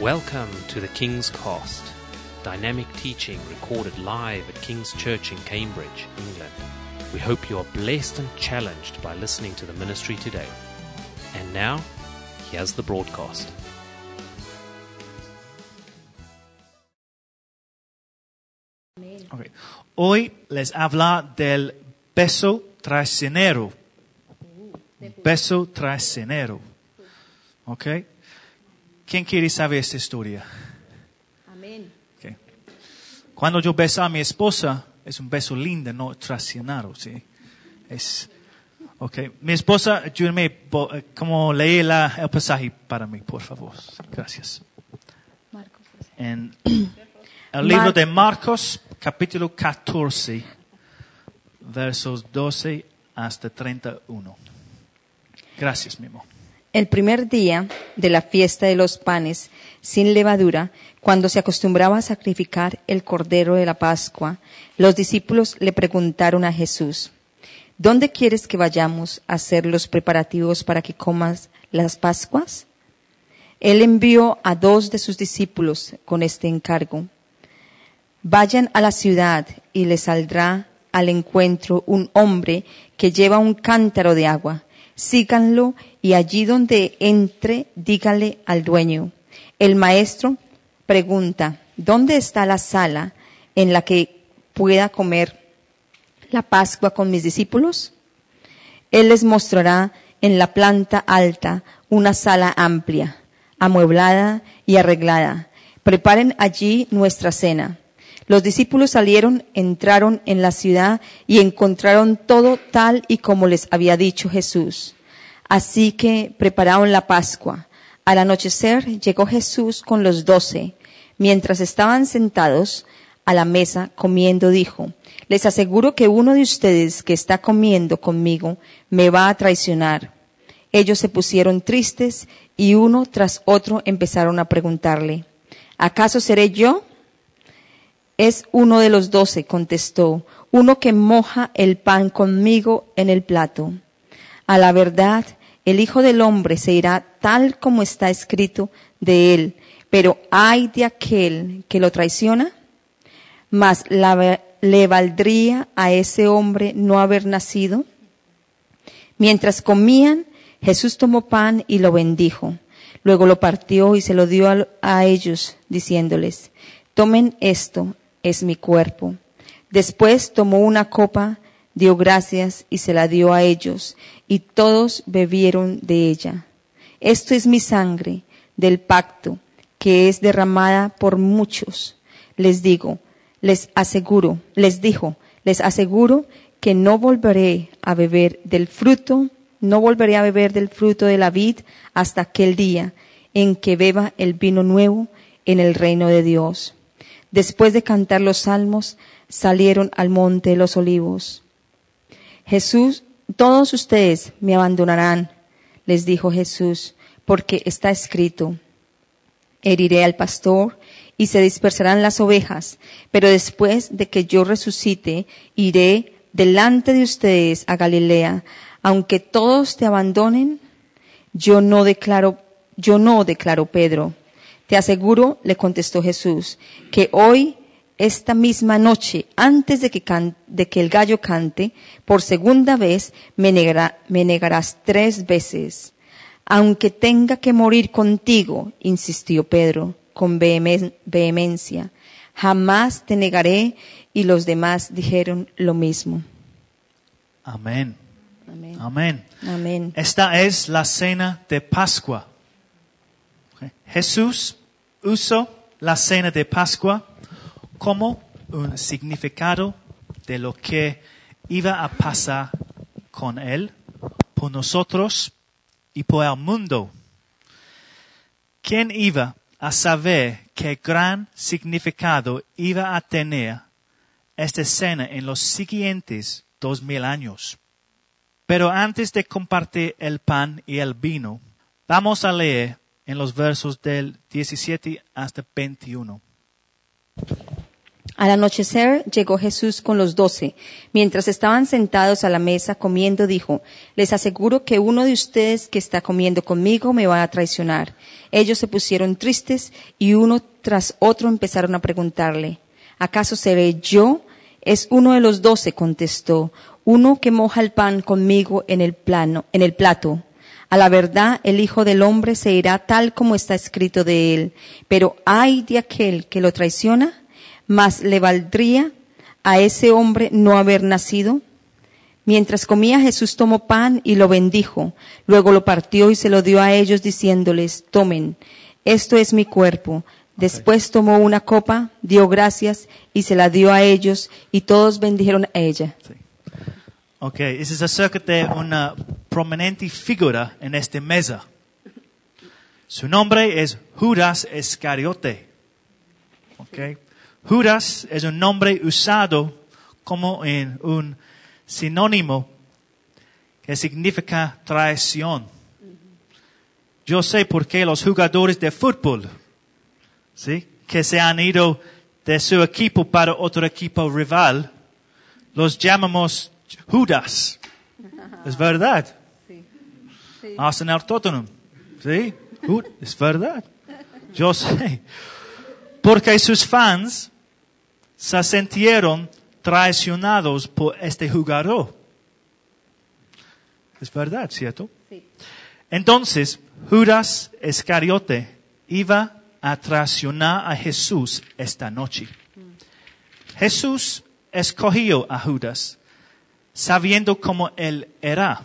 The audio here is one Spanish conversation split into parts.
Welcome to the King's Cast, dynamic teaching recorded live at King's Church in Cambridge, England. We hope you are blessed and challenged by listening to the ministry today. And now, here's the broadcast. Ok. Hoy les habla del beso traicionero. Beso traicionero. ¿Ok? ¿Quién quiere saber esta historia? Amén. Ok. Cuando yo beso a mi esposa, es un beso lindo, no traicionero, ¿sí? Es, ok. Mi esposa, ayúdame, eh, como leí la- el pasaje para mí, por favor. Gracias. Marcos. En el libro de Marcos, capítulo 14, versos 12 hasta 31. Gracias, Mimo. El primer día de la fiesta de los panes sin levadura, cuando se acostumbraba a sacrificar el cordero de la Pascua, los discípulos le preguntaron a Jesús, ¿Dónde quieres que vayamos a hacer los preparativos para que comas las Pascuas? Él envió a dos de sus discípulos con este encargo. Vayan a la ciudad y les saldrá al encuentro un hombre que lleva un cántaro de agua. Síganlo y allí donde entre, dígale al dueño. El maestro pregunta, ¿dónde está la sala en la que pueda comer la Pascua con mis discípulos? Él les mostrará en la planta alta una sala amplia, amueblada y arreglada. Preparen allí nuestra cena. Los discípulos salieron, entraron en la ciudad y encontraron todo tal y como les había dicho Jesús. Así que prepararon la Pascua. Al anochecer llegó Jesús con los doce. Mientras estaban sentados a la mesa comiendo, dijo, les aseguro que uno de ustedes que está comiendo conmigo me va a traicionar. Ellos se pusieron tristes y uno tras otro empezaron a preguntarle, ¿acaso seré yo? Es uno de los doce, contestó, uno que moja el pan conmigo en el plato. A la verdad, el Hijo del Hombre se irá tal como está escrito de él, pero ay de aquel que lo traiciona. Mas le valdría a ese hombre no haber nacido. Mientras comían, Jesús tomó pan y lo bendijo. Luego lo partió y se lo dio a ellos, diciéndoles, tomen esto, es mi cuerpo. Después tomó una copa, dio gracias y se la dio a ellos, y todos bebieron de ella. Esto es mi sangre del pacto, que es derramada por muchos. Les digo, les aseguro, les dijo, les aseguro que no volveré a beber del fruto, no volveré a beber del fruto de la vid hasta aquel día en que beba el vino nuevo en el reino de Dios. Después de cantar los salmos, salieron al monte de los olivos. Jesús, todos ustedes me abandonarán, les dijo Jesús, porque está escrito, heriré al pastor y se dispersarán las ovejas, pero después de que yo resucite, iré delante de ustedes a Galilea, aunque todos te abandonen, yo no declaro, yo no declaro Pedro. Te aseguro, le contestó Jesús, que hoy, esta misma noche, antes de que, can- de que el gallo cante, por segunda vez me, negará- me negarás tres veces. Aunque tenga que morir contigo, insistió Pedro con vehemen- vehemencia, jamás te negaré. Y los demás dijeron lo mismo. Amén. Amén. Amén. Amén. Esta es la cena de Pascua. Jesús usó la cena de Pascua como un significado de lo que iba a pasar con Él, por nosotros y por el mundo. ¿Quién iba a saber qué gran significado iba a tener esta cena en los siguientes dos mil años? Pero antes de compartir el pan y el vino, vamos a leer en los versos del 17 hasta 21. Al anochecer llegó Jesús con los doce. Mientras estaban sentados a la mesa comiendo, dijo, Les aseguro que uno de ustedes que está comiendo conmigo me va a traicionar. Ellos se pusieron tristes y uno tras otro empezaron a preguntarle, ¿acaso seré yo? Es uno de los doce, contestó, uno que moja el pan conmigo en el plano, en el plato. A la verdad, el Hijo del Hombre se irá tal como está escrito de él. Pero ay de aquel que lo traiciona, más le valdría a ese hombre no haber nacido. Mientras comía Jesús tomó pan y lo bendijo, luego lo partió y se lo dio a ellos diciéndoles, tomen, esto es mi cuerpo. Después tomó una copa, dio gracias y se la dio a ellos y todos bendijeron a ella. Sí. Ok, ese es acerca de una prominente figura en esta mesa. Su nombre es Judas Iscariote. Ok. Judas es un nombre usado como en un sinónimo que significa traición. Yo sé por qué los jugadores de fútbol, ¿sí? que se han ido de su equipo para otro equipo rival, los llamamos Judas. Es verdad. Arsenal Tottenham. ¿Sí? Es verdad. Yo sé. Porque sus fans se sintieron traicionados por este jugador. Es verdad, ¿cierto? Entonces, Judas Iscariote iba a traicionar a Jesús esta noche. Jesús escogió a Judas sabiendo cómo él era.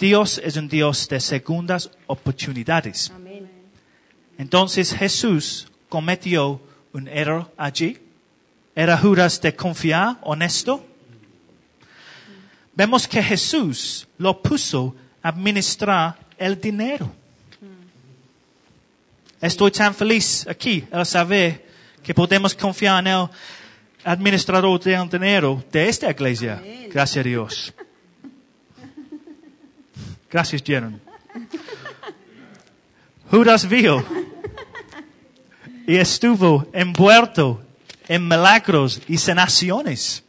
Dios es un Dios de segundas oportunidades. Entonces Jesús cometió un error allí. ¿Era Judas de confiar, honesto? Vemos que Jesús lo puso a administrar el dinero. Estoy tan feliz aquí al saber que podemos confiar en el administrador del dinero de esta iglesia. Gracias a Dios. Gracias, Jeron. Judas vio y estuvo envuelto en milagros y sanaciones.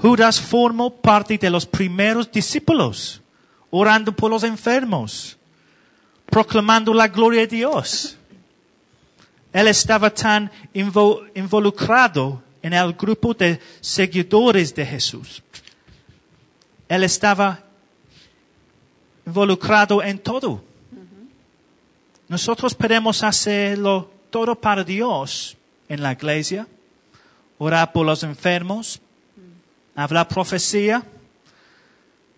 Judas formó parte de los primeros discípulos, orando por los enfermos, proclamando la gloria de Dios. Él estaba tan invo- involucrado en el grupo de seguidores de Jesús. Él estaba involucrado en todo. Nosotros podemos hacerlo todo para Dios en la iglesia, orar por los enfermos, hablar profecía,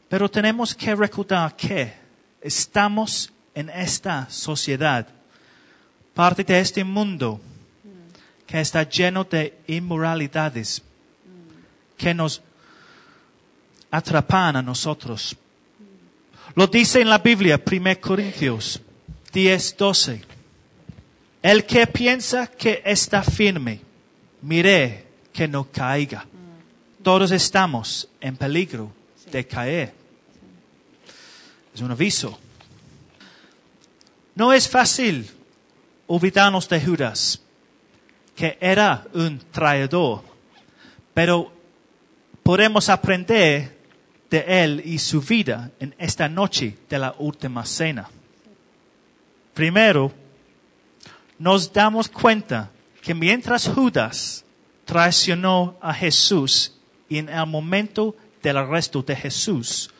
pero tenemos que recordar que estamos en esta sociedad, parte de este mundo que está lleno de inmoralidades, que nos atrapan a nosotros. Lo dice en la Biblia, 1 Corintios 10, 12. El que piensa que está firme, mire que no caiga. Todos estamos en peligro de caer. Es un aviso. No es fácil olvidarnos de Judas, que era un traidor, pero podemos aprender de él y su vida en esta noche de la última cena. Primero, nos damos cuenta que mientras Judas traicionó a Jesús y en el momento del arresto de Jesús,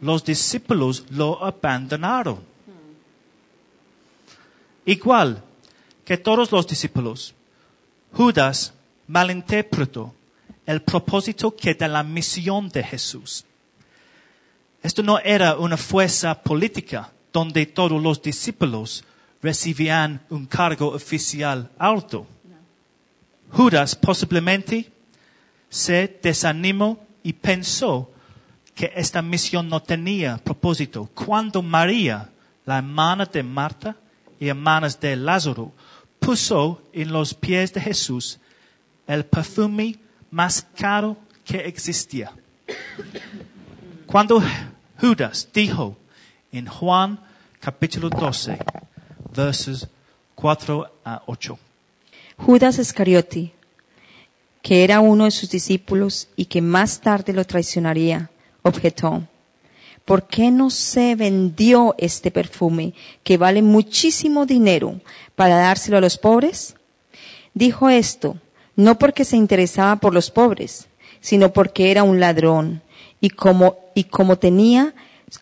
los discípulos lo abandonaron. Igual que todos los discípulos, Judas malinterpretó el propósito que de la misión de Jesús. Esto no era una fuerza política donde todos los discípulos recibían un cargo oficial alto. Judas posiblemente se desanimó y pensó que esta misión no tenía propósito. Cuando María, la hermana de Marta y hermanas de Lázaro, puso en los pies de Jesús el perfume más caro que existía. Cuando Judas dijo en Juan capítulo 12, versos 4 a 8. Judas Iscariote, que era uno de sus discípulos y que más tarde lo traicionaría, objetó, ¿por qué no se vendió este perfume que vale muchísimo dinero para dárselo a los pobres? Dijo esto no porque se interesaba por los pobres, sino porque era un ladrón y como, y como tenía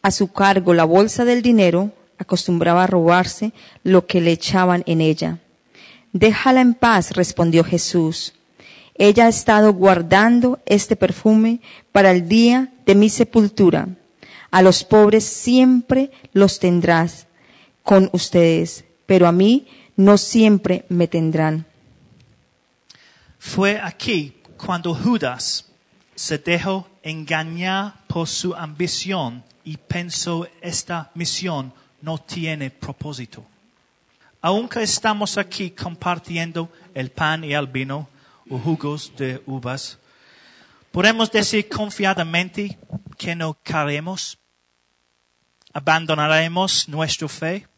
a su cargo la bolsa del dinero, acostumbraba a robarse lo que le echaban en ella. Déjala en paz, respondió Jesús. Ella ha estado guardando este perfume para el día de mi sepultura. A los pobres siempre los tendrás con ustedes, pero a mí no siempre me tendrán. Fue aquí cuando Judas se dejó engañar por su ambición y pensó esta misión no tiene propósito. Aunque estamos aquí compartiendo el pan y el vino o jugos de uvas, podemos decir confiadamente que no caeremos, abandonaremos nuestra fe,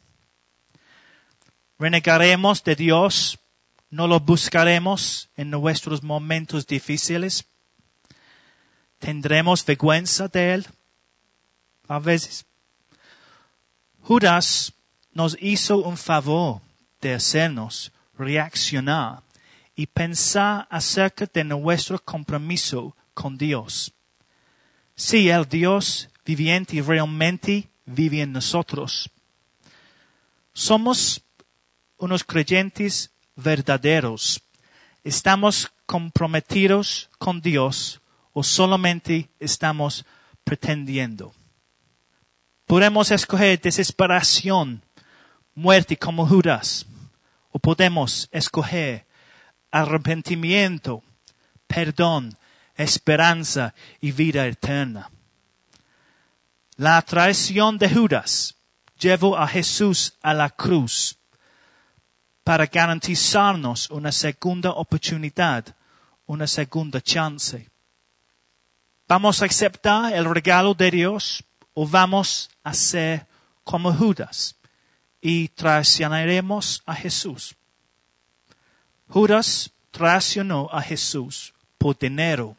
renegaremos de Dios, no lo buscaremos en nuestros momentos difíciles, tendremos vergüenza de Él a veces. Judas nos hizo un favor de hacernos reaccionar y pensar acerca de nuestro compromiso con Dios. Si el Dios viviente realmente vive en nosotros. Somos unos creyentes verdaderos. ¿Estamos comprometidos con Dios o solamente estamos pretendiendo? Podemos escoger desesperación, muerte como Judas, o podemos escoger arrepentimiento, perdón, esperanza y vida eterna. La traición de Judas llevó a Jesús a la cruz para garantizarnos una segunda oportunidad, una segunda chance. ¿Vamos a aceptar el regalo de Dios o vamos a ser como Judas y traicionaremos a Jesús? Judas traicionó a Jesús por dinero.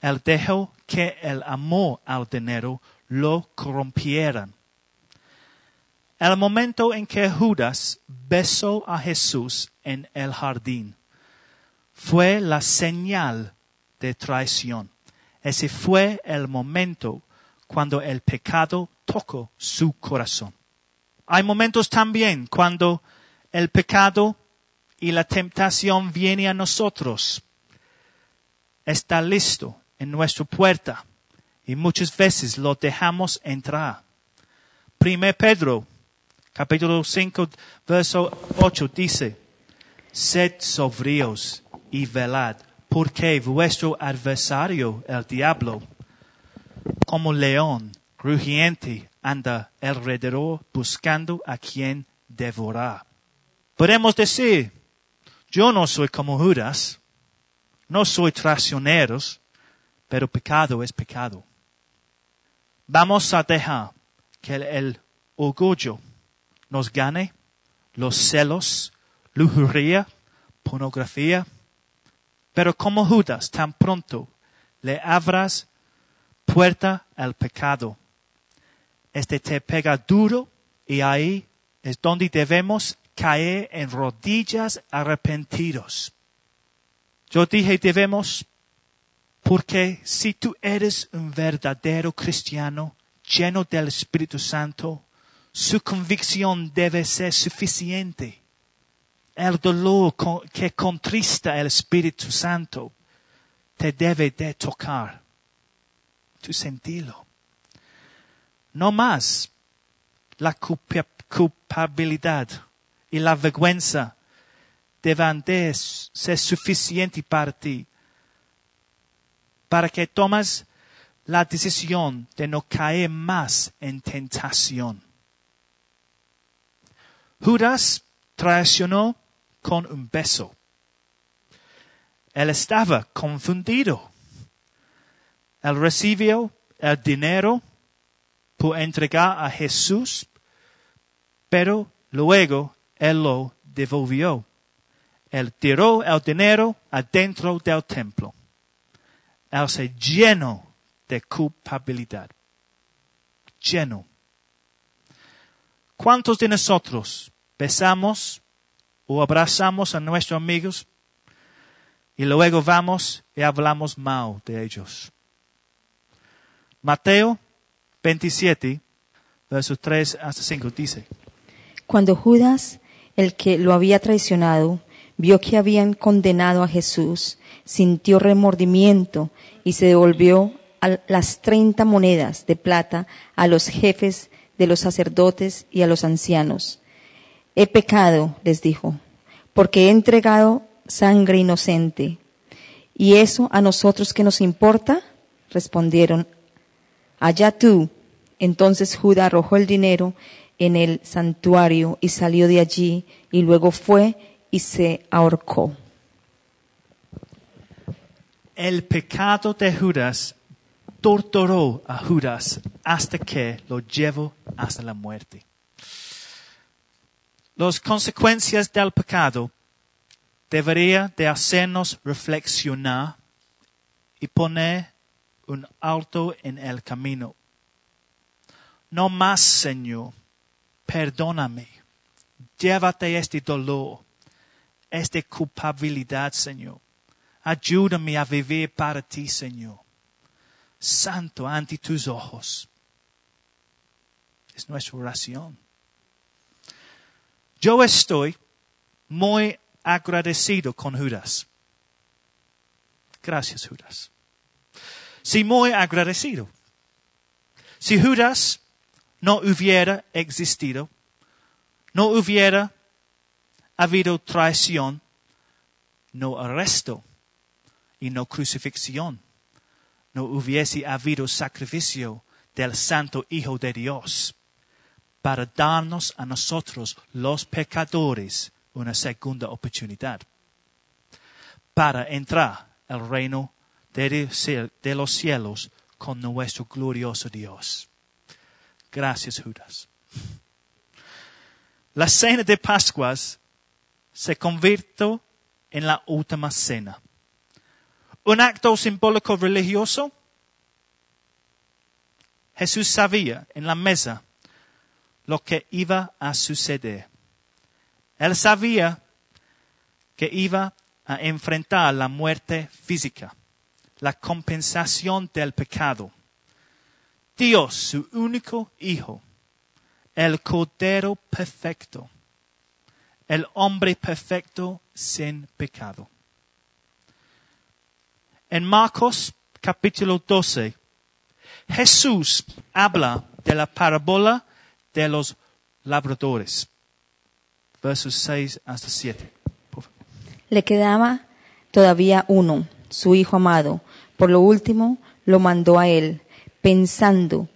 Él dejó que el amor al dinero lo corrompieran. El momento en que Judas besó a Jesús en el jardín fue la señal de traición. Ese fue el momento cuando el pecado tocó su corazón. Hay momentos también cuando el pecado y la tentación viene a nosotros. Está listo en nuestra puerta y muchas veces lo dejamos entrar. Primer Pedro, capítulo 5, verso 8 dice, sed sobrios y velad, porque vuestro adversario, el diablo, como león rugiente, anda alrededor buscando a quien devorar. Podemos decir, yo no soy como Judas, no soy traicioneros, pero pecado es pecado. Vamos a dejar que el, orgullo nos gane, los celos, lujuria, pornografía. Pero como Judas, tan pronto le abras puerta al pecado. Este te pega duro y ahí es donde debemos caer en rodillas arrepentidos. Yo dije debemos porque si tú eres un verdadero cristiano lleno del Espíritu Santo, su convicción debe ser suficiente. El dolor que contrista el Espíritu Santo te debe de tocar. Tu sentirlo. No más la culpabilidad y la vergüenza deben de ser suficiente para ti para que tomes la decisión de no caer más en tentación. Judas traicionó con un beso. Él estaba confundido. Él recibió el dinero por entregar a Jesús, pero luego él lo devolvió. Él tiró el dinero adentro del templo. Él se llenó de culpabilidad. Lleno. ¿Cuántos de nosotros besamos o abrazamos a nuestros amigos y luego vamos y hablamos mal de ellos? Mateo 27, versos 3 hasta 5 dice, Cuando Judas, el que lo había traicionado, vio que habían condenado a Jesús, sintió remordimiento y se devolvió las treinta monedas de plata a los jefes de los sacerdotes y a los ancianos. He pecado, les dijo, porque he entregado sangre inocente. ¿Y eso a nosotros qué nos importa? Respondieron, allá tú. Entonces Judas arrojó el dinero en el santuario y salió de allí y luego fue y se ahorcó. el pecado de Judas torturó a Judas hasta que lo llevó hasta la muerte. Las consecuencias del pecado deberían de hacernos reflexionar y poner un alto en el camino. No más, Señor, perdóname. Llévate este dolor, esta culpabilidad, Señor. Ayúdame a vivir para ti, Señor. Santo ante tus ojos. Es nuestra oración. Yo estoy muy agradecido con Judas. Gracias, Judas. Sí, muy agradecido. Si Judas no hubiera existido, no hubiera habido traición, no arresto y no crucifixión, no hubiese habido sacrificio del Santo Hijo de Dios para darnos a nosotros los pecadores una segunda oportunidad para entrar al reino de, los cielos con nuestro glorioso Dios. Gracias, Judas. La cena de Pascuas se convirtió en la última cena. Un acto simbólico religioso. Jesús sabía en la mesa lo que iba a suceder. Él sabía que iba a enfrentar la muerte física, la compensación del pecado. Dios, su único Hijo, el Cordero perfecto, el hombre perfecto sin pecado. En Marcos capítulo 12, Jesús habla de la parábola de los labradores. Versos 6 hasta 7. Le quedaba todavía uno, su hijo amado. Por lo último, lo mandó a él, pensando,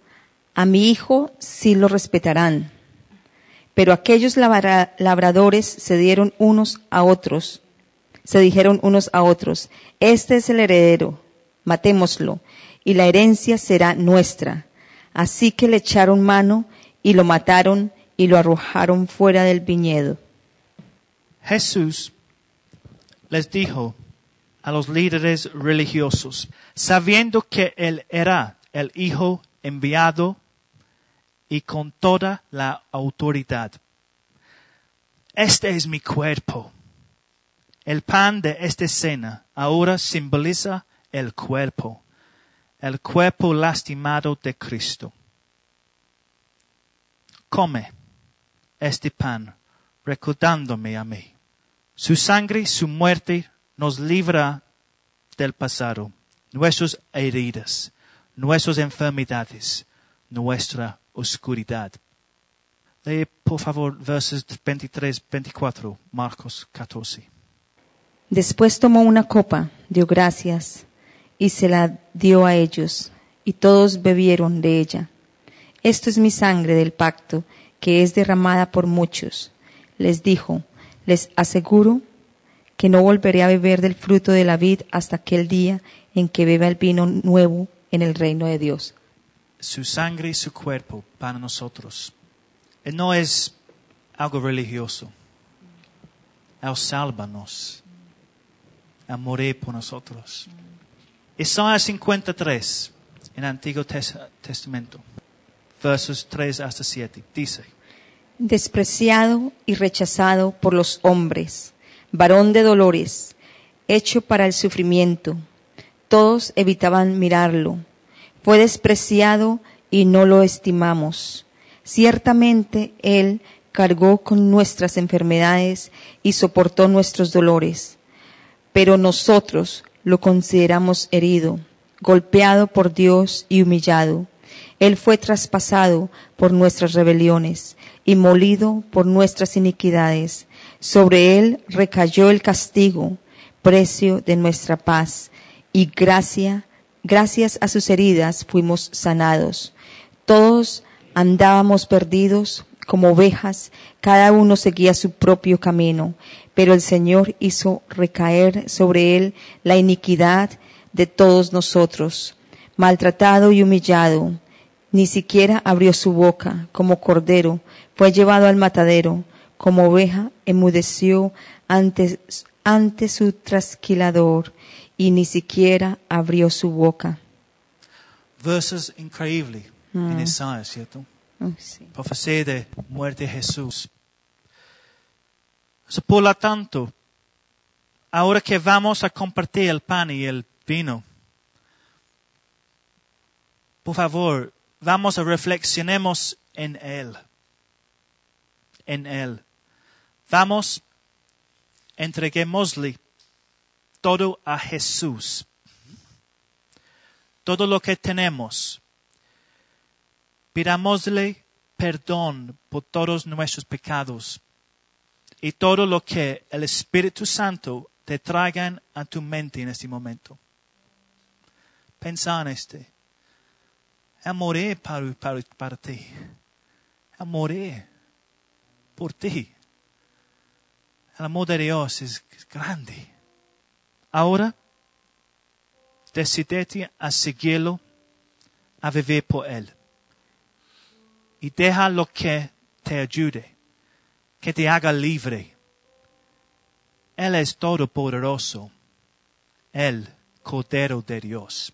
a mi hijo sí lo respetarán. Pero aquellos labra- labradores se dieron unos a otros, se dijeron unos a otros, este es el heredero, matémoslo, y la herencia será nuestra. Así que le echaron mano y lo mataron y lo arrojaron fuera del viñedo. Jesús les dijo a los líderes religiosos, sabiendo que Él era el Hijo enviado y con toda la autoridad. Este es mi cuerpo. El pan de esta cena ahora simboliza el cuerpo, el cuerpo lastimado de Cristo. Come este pan recordándome a mí. Su sangre su muerte nos libra del pasado, nuestras heridas, nuestras enfermedades, nuestra oscuridad. Lee, por favor, versos 23, 24, Marcos 14. Después tomó una copa, dio gracias y se la dio a ellos, y todos bebieron de ella. Esto es mi sangre del pacto, que es derramada por muchos. Les dijo, les aseguro que no volveré a beber del fruto de la vid hasta aquel día en que beba el vino nuevo en el reino de Dios. Su sangre y su cuerpo para nosotros. No es algo religioso. Él sálvanos. Él morir por nosotros. Isaías 53, en Antiguo Tes- Testamento, versos 3 hasta 7, dice, despreciado y rechazado por los hombres, varón de dolores, hecho para el sufrimiento. Todos evitaban mirarlo. Fue despreciado y no lo estimamos. Ciertamente Él cargó con nuestras enfermedades y soportó nuestros dolores. Pero nosotros lo consideramos herido, golpeado por Dios y humillado. Él fue traspasado por nuestras rebeliones y molido por nuestras iniquidades. Sobre él recayó el castigo, precio de nuestra paz, y gracia, gracias a sus heridas fuimos sanados. Todos andábamos perdidos como ovejas, cada uno seguía su propio camino, pero el Señor hizo recaer sobre él la iniquidad de todos nosotros. Maltratado y humillado, ni siquiera abrió su boca, como cordero, fue llevado al matadero, como oveja enmudeció ante, ante su trasquilador, y ni siquiera abrió su boca. versos increíbles en Isaías, ¿cierto? Sí. profecía de muerte de Jesús. Por lo tanto, ahora que vamos a compartir el pan y el vino, por favor, vamos a reflexionemos en Él. En Él. Vamos, entreguémosle todo a Jesús. Todo lo que tenemos. Pidámosle perdón por todos nuestros pecados y todo lo que el Espíritu Santo te traiga a tu mente en este momento. Pensa en este. Él morir para, para, para ti. Él morir por ti. El amor de Dios es grande. Ahora, decidete a seguirlo, a vivir por Él y deja lo que te ayude, que te haga libre. Él es todopoderoso, el Cordero de Dios.